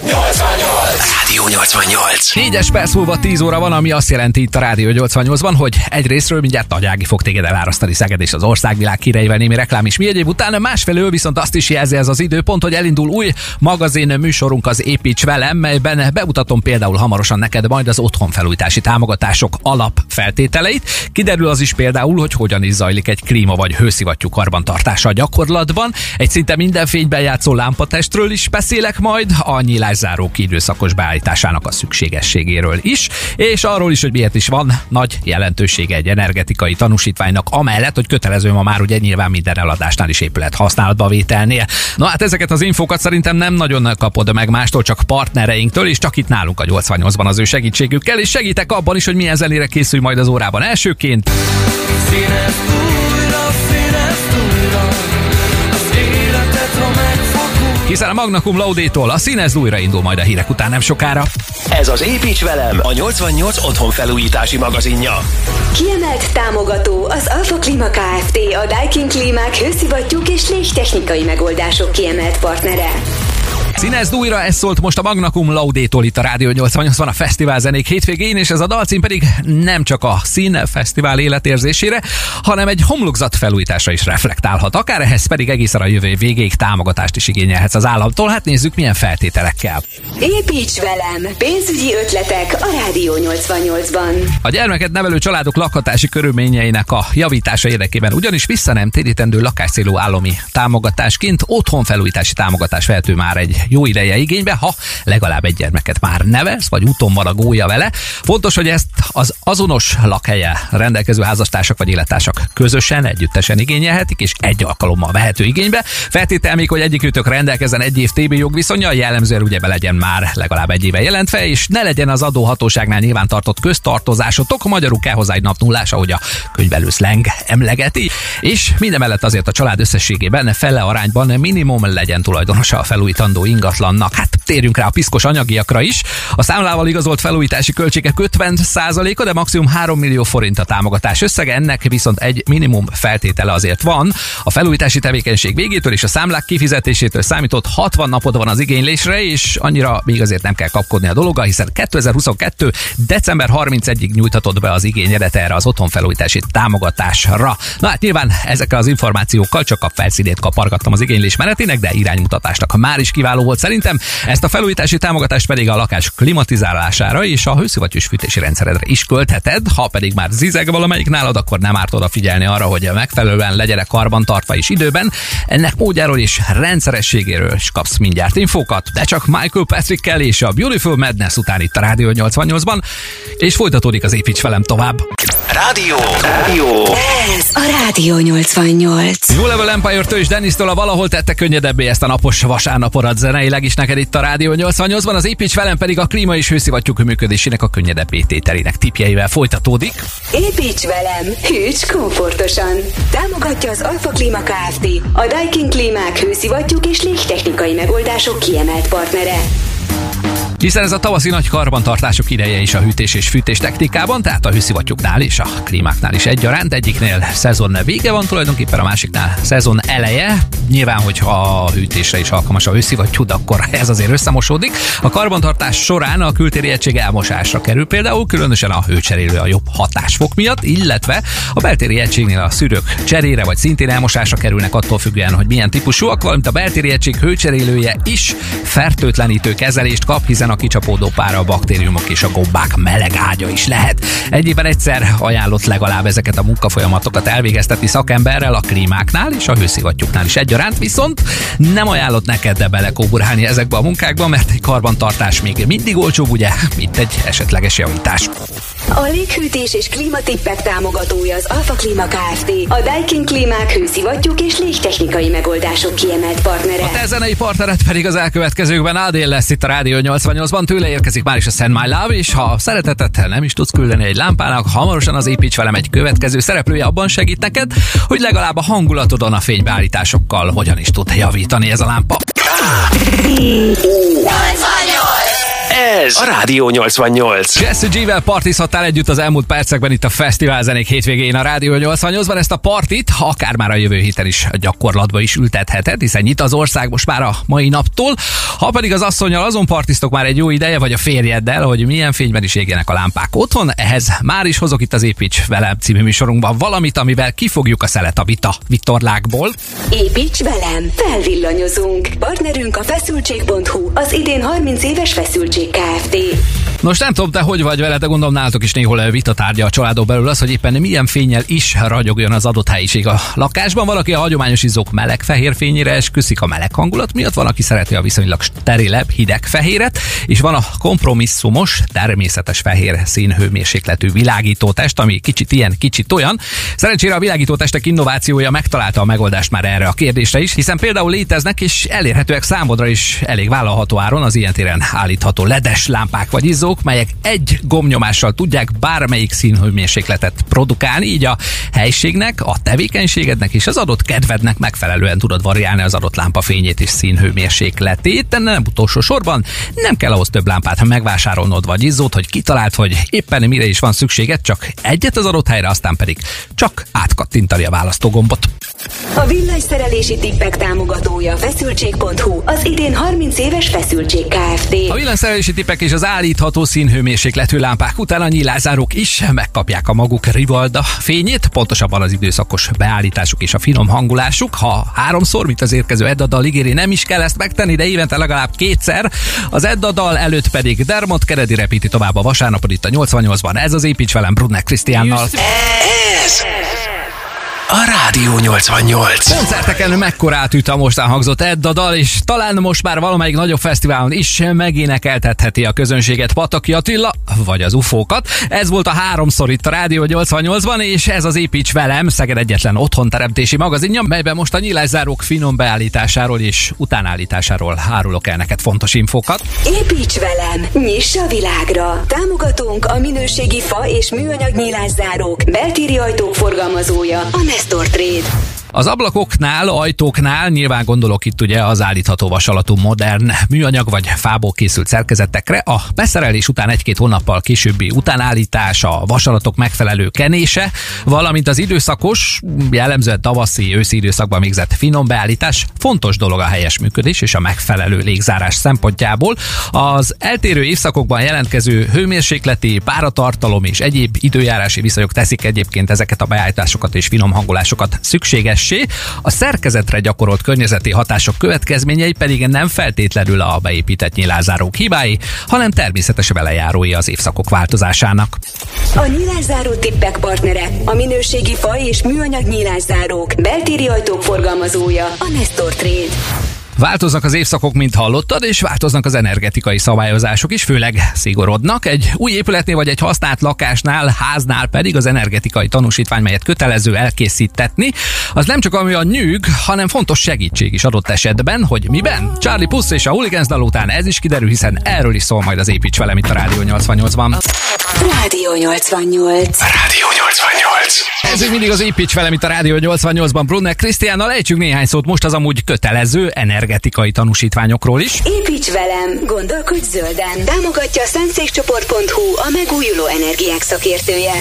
No es extraño Rádió 88. 4-es perc múlva 10 óra van, ami azt jelenti itt a Rádió 88-ban, hogy egyrésztről mindjárt Nagy Ági fog téged elárasztani Szeged és az országvilág híreivel némi reklám is mi egyéb után, másfelől viszont azt is jelzi ez az időpont, hogy elindul új magazin műsorunk az Építs velem, melyben bemutatom például hamarosan neked majd az otthonfelújítási támogatások alapfeltételeit. Kiderül az is például, hogy hogyan is zajlik egy klíma vagy hőszivattyú karbantartása a gyakorlatban. Egy szinte minden fényben játszó lámpatestről is beszélek majd, a nyílászáró időszakos beállításának a szükségességéről is, és arról is, hogy miért is van nagy jelentősége egy energetikai tanúsítványnak, amellett, hogy kötelező ma már ugye nyilván minden eladásnál is épület használatba vételnél. Na hát ezeket az infókat szerintem nem nagyon kapod meg mástól, csak partnereinktől, és csak itt nálunk a 88-ban az ő segítségükkel, és segítek abban is, hogy milyen zenére készül majd az órában elsőként. Újra, Hiszen a Magna Cum Laude-tól a színez újra indul majd a hírek után nem sokára. Ez az Építs velem, a 88 otthonfelújítási magazinja. Kiemelt támogató az Alfa Klima Kft. A Daikin Klímák hőszivattyúk és légtechnikai megoldások kiemelt partnere. Színezd újra, ez szólt most a Magna Cum Laude-tól itt a Rádió 88 van a fesztivál zenék hétvégén, és ez a dalcím pedig nem csak a szín fesztivál életérzésére, hanem egy homlokzat felújításra is reflektálhat. Akár ehhez pedig egészen a jövő végéig támogatást is igényelhetsz az államtól. Hát nézzük, milyen feltételekkel. Építs velem! Pénzügyi ötletek a Rádió 88-ban. A gyermeket nevelő családok lakhatási körülményeinek a javítása érdekében ugyanis vissza nem térítendő lakáscélú állami támogatásként otthonfelújítási támogatás vehető már egy jó ideje igénybe, ha legalább egy gyermeket már nevelsz, vagy úton van a gólya vele. Fontos, hogy ezt az azonos lakhelye rendelkező házastársak vagy élettársak közösen, együttesen igényelhetik, és egy alkalommal vehető igénybe. Feltétel még, hogy egyikőtök rendelkezzen egy év TB jogviszonya, jellemzően ugye be legyen már legalább egy éve jelentve, és ne legyen az adóhatóságnál nyilván tartott köztartozásotok, magyarul kell hozzá egy nap nullás, ahogy a könyvelő slang emlegeti, és mindemellett azért a család összességében fele arányban minimum legyen tulajdonosa a felújítandó ingatlannak. Hát térjünk rá a piszkos anyagiakra is. A számlával igazolt felújítási költségek 50%-a, de maximum 3 millió forint a támogatás összege, ennek viszont egy minimum feltétele azért van. A felújítási tevékenység végétől és a számlák kifizetésétől számított 60 napod van az igénylésre, és annyira még azért nem kell kapkodni a dologgal, hiszen 2022. december 31-ig nyújthatod be az igényedet erre az otthonfelújítási támogatásra. Na hát nyilván ezekkel az információkkal csak a felszínét kapargattam az igénylés menetének, de iránymutatásnak már is kiváló volt szerintem. Ezt a felújítási támogatást pedig a lakás klimatizálására és a hőszivattyús fűtési rendszeredre is költheted. Ha pedig már zizeg valamelyik nálad, akkor nem árt odafigyelni arra, hogy megfelelően legyenek karbantartva is időben. Ennek módjáról és rendszerességéről is kapsz mindjárt infókat, de csak Michael Patrickkel és a Beautiful Madness után itt a Rádió 88-ban, és folytatódik az építs velem tovább. Rádió, rádió, Ez a Rádió 88. New Level Empire-től és Dennis-től a valahol tette könnyedebbé ezt a napos vasárnaporat zeneileg is neked itt a Rádió 88-ban, az építs velem pedig a klíma és hőszivattyúk működésének a könnyedebb tételének tipjeivel folytatódik. Építs velem! Hűts komfortosan! Támogatja az Alfa Klima Kft. A Daikin Klímák hőszivattyúk és légtechnikai megoldások kiemelt partnere. Hiszen ez a tavaszi nagy karbantartások ideje is a hűtés és fűtés technikában, tehát a hőszivattyúknál és a klímáknál is egyaránt. Egyiknél szezon vége van tulajdonképpen, a másiknál szezon eleje. Nyilván, hogyha a hűtésre is alkalmas a hőszivattyú, akkor ez azért összemosódik. A karbantartás során a kültéri egység elmosásra kerül például, különösen a hőcserélő a jobb hatásfok miatt, illetve a beltéri egységnél a szűrők cserére vagy szintén elmosásra kerülnek attól függően, hogy milyen típusúak, valamint a beltéri egység hőcserélője is fertőtlenítő kezelést kap, hiszen a kicsapódó pára, a baktériumok és a gombák meleg ágya is lehet. Egy évben egyszer ajánlott legalább ezeket a munkafolyamatokat elvégeztetni szakemberrel a klímáknál és a hőszivattyúknál is egyaránt, viszont nem ajánlott neked de belekóburálni ezekbe a munkákba, mert egy karbantartás még mindig olcsóbb, ugye, mint egy esetleges javítás. A léghűtés és klímatippek támogatója az Alfa Klima Kft. A Daikin Klímák hőszivattyúk és légtechnikai megoldások kiemelt partnere. A te zenei partneret pedig az elkövetkezőkben Adél lesz itt a Rádió 88-ban, tőle érkezik már is a Send My Love, és ha szeretetet nem is tudsz küldeni egy lámpának, hamarosan az építs velem egy következő szereplője abban segít neked, hogy legalább a hangulatodon a fénybeállításokkal hogyan is tud javítani ez a lámpa. Ez a Rádió 88. Jesse G-vel partizhattál együtt az elmúlt percekben itt a Fesztivál zenék hétvégén a Rádió 88-ban. Ezt a partit, ha akár már a jövő héten is a gyakorlatba is ültetheted, hiszen nyit az ország most már a mai naptól. Ha pedig az asszonyal azon partiztok már egy jó ideje, vagy a férjeddel, hogy milyen fényben is égjenek a lámpák otthon, ehhez már is hozok itt az Építs velem című műsorunkban valamit, amivel kifogjuk a szelet a vita vitorlákból. Építs velem, felvillanyozunk. Partnerünk a feszültség.hu, az idén 30 éves feszültség Kft. Nos, nem tudom, te hogy vagy vele, de gondolom nálatok is néhol vitatárgya a családon belül az, hogy éppen milyen fényel is ragyogjon az adott helyiség a lakásban. Valaki a hagyományos izzók meleg fehér fényére esküszik a meleg hangulat miatt, van, aki szereti a viszonylag sterilebb, hideg fehéret, és van a kompromisszumos, természetes fehér színhőmérsékletű világító test, ami kicsit ilyen, kicsit olyan. Szerencsére a világító testek innovációja megtalálta a megoldást már erre a kérdésre is, hiszen például léteznek és elérhetőek számodra is elég vállalható áron az ilyen téren állítható ledes lámpák vagy izzók, melyek egy gomnyomással tudják bármelyik színhőmérsékletet produkálni, így a helységnek, a tevékenységednek és az adott kedvednek megfelelően tudod variálni az adott lámpa fényét és színhőmérsékletét, de nem utolsó sorban nem kell ahhoz több lámpát megvásárolnod vagy izzót, hogy kitalált, hogy éppen mire is van szükséged, csak egyet az adott helyre, aztán pedig csak átkattintani a választógombot. A villanyszerelési tippek támogatója feszültség.hu, az idén 30 éves feszültség Kft. A villanyszerelési tippek és az állítható színhőmérsékletű lámpák után a nyílázárók is megkapják a maguk rivalda fényét, pontosabban az időszakos beállításuk és a finom hangulásuk. Ha háromszor, mint az érkező Eddadal ígéri, nem is kell ezt megtenni, de évente legalább kétszer. Az Eddadal előtt pedig Dermot Keredi repíti tovább a vasárnapot itt a 88-ban. Ez az építs velem Brunner Krisztiánnal. Ez a Rádió 88. Koncerteken mekkorát üt a mostán hangzott Edda dal, és talán most már valamelyik nagyobb fesztiválon is megénekeltetheti a közönséget Pataki Attila, vagy az ufókat. Ez volt a háromszor itt a Rádió 88-ban, és ez az Építs velem, Szeged egyetlen otthonteremtési magazinja, melyben most a nyilászárók finom beállításáról és utánállításáról árulok el neked fontos infókat. Építs velem, nyiss a világra! Támogatónk a minőségi fa és műanyag nyílászárók, beltéri ajtók forgalmazója, a Nestor Trade. Az ablakoknál, ajtóknál nyilván gondolok itt ugye az állítható vasalatú modern műanyag vagy fából készült szerkezetekre. A beszerelés után egy-két hónappal későbbi utánállítás, a vasalatok megfelelő kenése, valamint az időszakos, jellemzően tavaszi, őszi időszakban végzett finom beállítás fontos dolog a helyes működés és a megfelelő légzárás szempontjából. Az eltérő évszakokban jelentkező hőmérsékleti, páratartalom és egyéb időjárási viszonyok teszik egyébként ezeket a beállításokat és finom hangolásokat szükséges szükségessé, a szerkezetre gyakorolt környezeti hatások következményei pedig nem feltétlenül a beépített nyilázárók hibái, hanem természetes velejárói az évszakok változásának. A nyílászáró tippek partnere, a minőségi fa és műanyag nyílászárók, beltéri ajtók forgalmazója, a Nestor Trade. Változnak az évszakok, mint hallottad, és változnak az energetikai szabályozások is, főleg szigorodnak. Egy új épületnél vagy egy használt lakásnál, háznál pedig az energetikai tanúsítvány, melyet kötelező elkészítetni, az nem csak ami a nyűg, hanem fontos segítség is adott esetben, hogy miben? Charlie Puss és a Hooligans dal után ez is kiderül, hiszen erről is szól majd az Építs velem itt a Rádió 88-ban. Rádió 88. Rádió 88. Ez még mindig az Építs velem itt a Rádió 88-ban Brunner Krisztiánnal ejtsünk néhány szót most az amúgy kötelező energetikai tanúsítványokról is. Építs velem, gondolkodj zölden. Támogatja a szentszékcsoport.hu, a megújuló energiák szakértője.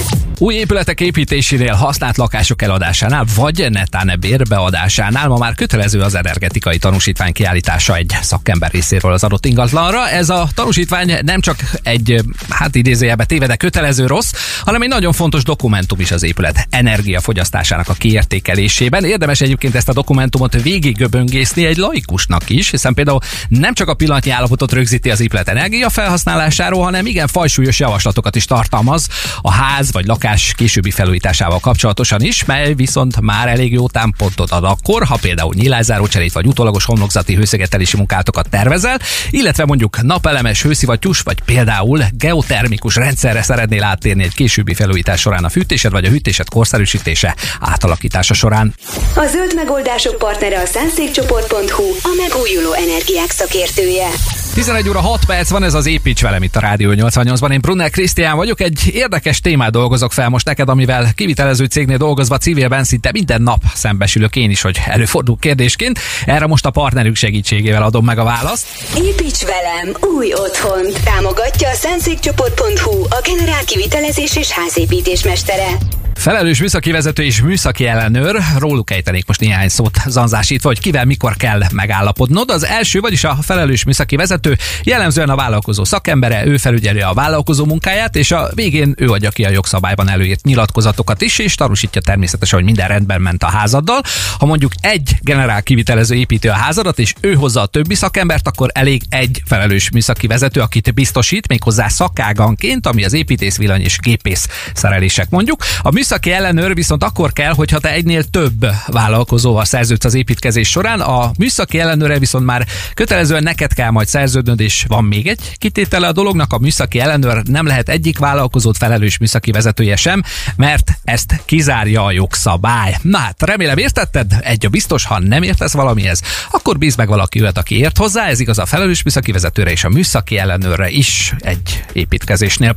Új épületek építésénél, használt lakások eladásánál, vagy netán bérbeadásánál ma már kötelező az energetikai tanúsítvány kiállítása egy szakember részéről az adott ingatlanra. Ez a tanúsítvány nem csak egy, hát idézőjelbe tévede kötelező rossz, hanem egy nagyon fontos dokumentum is az épület energiafogyasztásának a kiértékelésében. Érdemes egyébként ezt a dokumentumot végiggöböngészni egy laikusnak is, hiszen például nem csak a pillanatnyi állapotot rögzíti az épület energiafelhasználásáról, hanem igen fajsúlyos javaslatokat is tartalmaz a ház vagy lakás későbbi felújításával kapcsolatosan is, mely viszont már elég jó támpontot ad akkor, ha például nyílászárócserét vagy utólagos homlokzati hőszigetelési munkálatokat tervezel, illetve mondjuk napelemes hőszivattyús vagy például geotermikus rendszerre szeretnél áttérni egy későbbi felújítás során a fűtésed vagy a hűtésed korszerűsítése, átalakítása során. A zöld megoldások partnere a szentszékcsoport.hu, a megújuló energiák szakértője. 11 óra 6 perc van, ez az Építs velem itt a Rádió 88-ban. Én Brunner Krisztián vagyok, egy érdekes témát dolgozok fel most neked, amivel kivitelező cégnél dolgozva civilben szinte minden nap szembesülök én is, hogy előfordul kérdésként. Erre most a partnerük segítségével adom meg a választ. Építs velem új otthon. Támogatja a szentszékcsoport.hu, a generál kivitelezés és házépítés mestere. Felelős műszaki vezető és műszaki ellenőr, róluk ejtenék most néhány szót zanzásítva, hogy kivel mikor kell megállapodnod. Az első, vagyis a felelős műszaki vezető jellemzően a vállalkozó szakembere, ő felügyeli a vállalkozó munkáját, és a végén ő adja ki a jogszabályban előírt nyilatkozatokat is, és tanúsítja természetesen, hogy minden rendben ment a házaddal. Ha mondjuk egy generál kivitelező építi a házadat, és ő hozza a többi szakembert, akkor elég egy felelős műszaki vezető, akit biztosít méghozzá szakáganként, ami az építész, villany és gépész szerelések mondjuk. A műszaki ellenőr viszont akkor kell, hogyha te egynél több vállalkozóval szerződsz az építkezés során. A műszaki ellenőre viszont már kötelezően neked kell majd szerződnöd, és van még egy kitétele a dolognak, a műszaki ellenőr nem lehet egyik vállalkozót felelős műszaki vezetője sem, mert ezt kizárja a jogszabály. Na hát, remélem értetted, egy a biztos, ha nem értesz valamihez, akkor bíz meg valaki olyat, aki ért hozzá, ez igaz a felelős műszaki vezetőre és a műszaki ellenőrre is egy építkezésnél.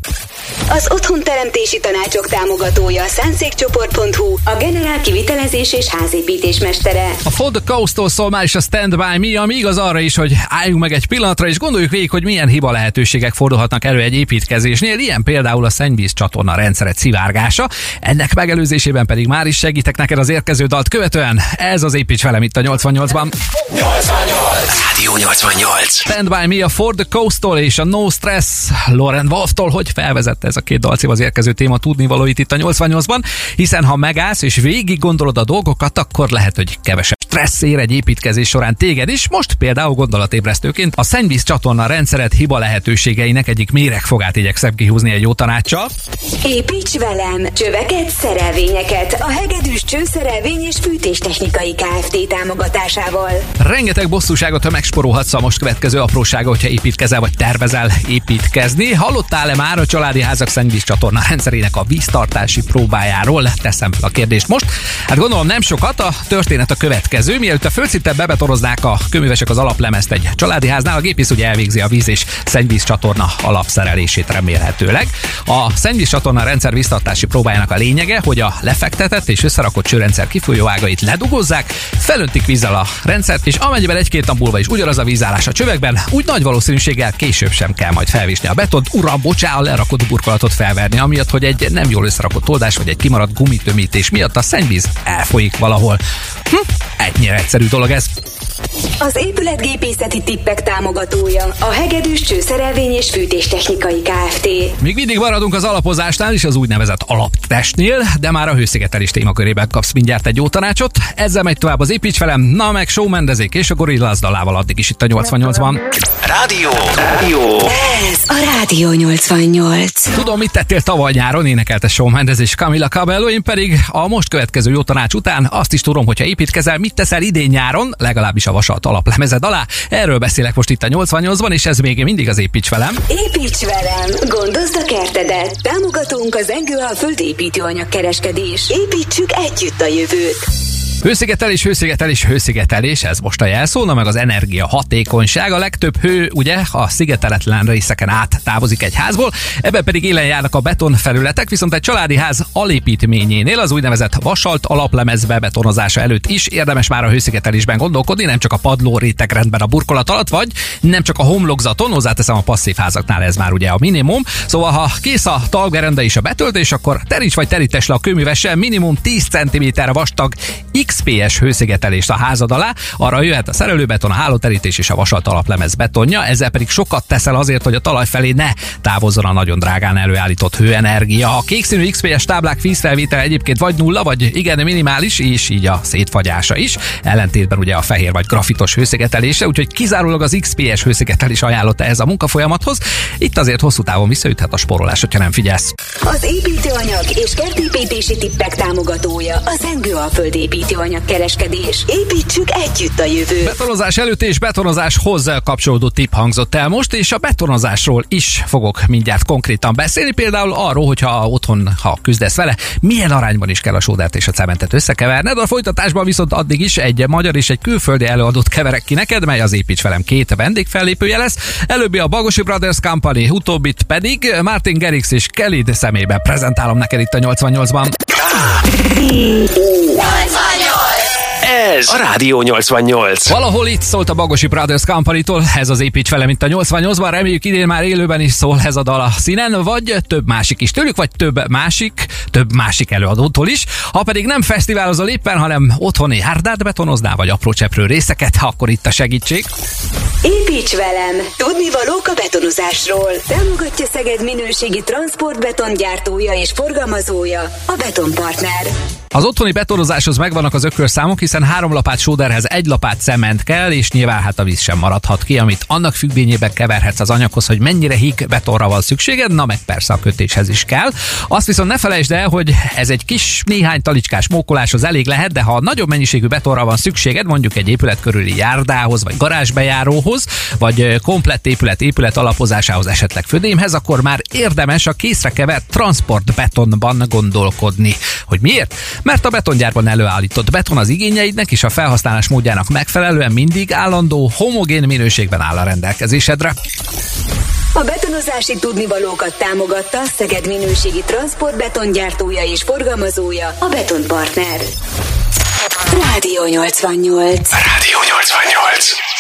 Az otthonteremtési tanácsok támogatója a szánszékcsoport.hu, a generál kivitelezés és házépítés mestere. A For the Coast-tól szól már is a Stand By Me, ami igaz arra is, hogy álljunk meg egy pillanatra, és gondoljuk végig, hogy milyen hiba lehetőségek fordulhatnak elő egy építkezésnél, ilyen például a szennyvíz csatorna rendszeret szivárgása. Ennek megelőzésében pedig már is segítek neked az érkező dalt követően. Ez az építs velem itt a 88-ban. 88! Rádió88. Stand by me a Ford the Coastal és a No Stress Loren Wolftól, hogy felvezette ez a két dalcím az érkező téma tudnivalóit itt a 88-ban, hiszen ha megállsz és végig gondolod a dolgokat, akkor lehet, hogy kevesebb stressz ér egy építkezés során téged is, most például gondolatébresztőként a szennyvíz csatorna rendszeret hiba lehetőségeinek egyik méregfogát igyekszem kihúzni egy jó tanácsa. Építs velem csöveket, szerelvényeket a Hegedűs Csőszerelvény és Fűtéstechnikai Kft. támogatásával. Rengeteg bosszúságot tömegspor megsporolhatsz a most következő aprósága, hogyha építkezel vagy tervezel építkezni. Hallottál-e már a családi házak szennyvíz csatorna rendszerének a víztartási próbájáról? Teszem fel a kérdést most. Hát gondolom nem sokat, a történet a következő. Mielőtt a földszinten bebetoroznák a kőművesek az alaplemezt egy családi háznál, a gépész ugye elvégzi a víz és szennyvíz csatorna alapszerelését remélhetőleg. A szennyvíz csatorna rendszer víztartási próbájának a lényege, hogy a lefektetett és összerakott csőrendszer kifolyó ágait ledugozzák, felöntik vízzel a rendszert, és amennyiben egy-két nap is ugyanaz a vízállás a csövekben, úgy nagy valószínűséggel később sem kell majd felvisni a betont, uram, bocsá, a lerakott burkolatot felverni, amiatt, hogy egy nem jól összerakott oldás vagy egy kimaradt gumitömítés miatt a szennyvíz elfolyik valahol. Hm, ennyire egyszerű dolog ez. Az épületgépészeti tippek támogatója a Hegedűs Csőszerelvény és Fűtéstechnikai Kft. Még mindig maradunk az alapozásnál és az úgynevezett alaptestnél, de már a hőszigetelés témakörében kapsz mindjárt egy jó tanácsot. Ezzel megy tovább az építs velem, na meg show mendezék és a Gorillaz dalával addig is itt a 88-ban. Rádió. Rádió. Ez a Rádió 88. Tudom, mit tettél tavaly nyáron, énekelte Shawn Mendes és Camila Cabello, én pedig a most következő jó tanács után azt is tudom, hogyha építkezel, mit teszel idén nyáron, legalábbis a vasalt alaplemezed alá. Erről beszélek most itt a 88-ban, és ez még mindig az építs velem. Építs velem! Gondozd a kertedet! Támogatunk az Engő a földépítőanyag kereskedés. Építsük együtt a jövőt! Hőszigetelés, hőszigetelés, hőszigetelés, ez most a jelszó, na meg az energia hatékonyság. A legtöbb hő ugye a szigeteletlen részeken át távozik egy házból, ebben pedig élen járnak a betonfelületek, viszont egy családi ház alépítményénél az úgynevezett vasalt alaplemez bebetonozása előtt is érdemes már a hőszigetelésben gondolkodni, nem csak a padló rétegrendben a burkolat alatt, vagy nem csak a homlokzaton, hozzáteszem a passzív házaknál ez már ugye a minimum. Szóval ha kész a talgerende és a betöltés, akkor teríts vagy terítes le a kőművessel minimum 10 cm vastag XPS hőszigetelést a házad alá, arra jöhet a szerelőbeton, a hálóterítés és a vasalt alaplemez betonja, ezzel pedig sokat teszel azért, hogy a talaj felé ne távozzon a nagyon drágán előállított hőenergia. A kékszínű XPS táblák vízfelvétele egyébként vagy nulla, vagy igen minimális, és így a szétfagyása is, ellentétben ugye a fehér vagy grafitos hőszigetelése, úgyhogy kizárólag az XPS hőszigetelés ajánlotta ez a munkafolyamathoz. Itt azért hosszú távon visszaüthet a sporolás, hogyha nem figyelsz. Az építőanyag és kertépítési tippek támogatója az Engő a földépítőanyag építőanyagkereskedés. Építsük együtt a jövőt. Betonozás előtt és betonozáshoz kapcsolódó tip hangzott el most, és a betonozásról is fogok mindjárt konkrétan beszélni. Például arról, hogyha otthon, ha küzdesz vele, milyen arányban is kell a sódát és a cementet összekeverned. A folytatásban viszont addig is egy magyar és egy külföldi előadót keverek ki neked, mely az építs velem két vendégfellépője lesz. Előbbi a Bagosi Brothers Company, utóbbit pedig Martin Gerix és Kelly szemébe prezentálom neked itt a 88-ban. Ez a Rádió 88. Valahol itt szólt a Bagosi Brothers Company-tól, ez az építs vele, mint a 88-ban, reméljük idén már élőben is szól ez a dal a színen, vagy több másik is tőlük, vagy több másik, több másik előadótól is. Ha pedig nem fesztiválozol éppen, hanem otthoni járdát betonoznál, vagy apró cseprő részeket, akkor itt a segítség. Építs velem! Tudni valók a betonozásról. Támogatja Szeged minőségi transportbetongyártója és forgalmazója, a Betonpartner. Az otthoni betonozáshoz megvannak az ökörszámok, hiszen három lapát sóderhez egy lapát cement kell, és nyilván hát a víz sem maradhat ki, amit annak függvényében keverhetsz az anyaghoz, hogy mennyire híg betonra van szükséged, na meg persze a kötéshez is kell. Azt viszont ne felejtsd el, hogy ez egy kis néhány talicskás mókolás az elég lehet, de ha nagyobb mennyiségű betonra van szükséged, mondjuk egy épület körüli járdához, vagy garázsbejáróhoz, vagy komplett épület épület alapozásához, esetleg födémhez, akkor már érdemes a készre kevert transportbetonban gondolkodni. Hogy miért? Mert a betongyárban előállított beton az igényeidnek és a felhasználás módjának megfelelően mindig állandó, homogén minőségben áll a rendelkezésedre. A betonozási tudnivalókat támogatta Szeged minőségi transportbetongyártója és forgalmazója, a Betonpartner. Rádió 88. Rádió 88.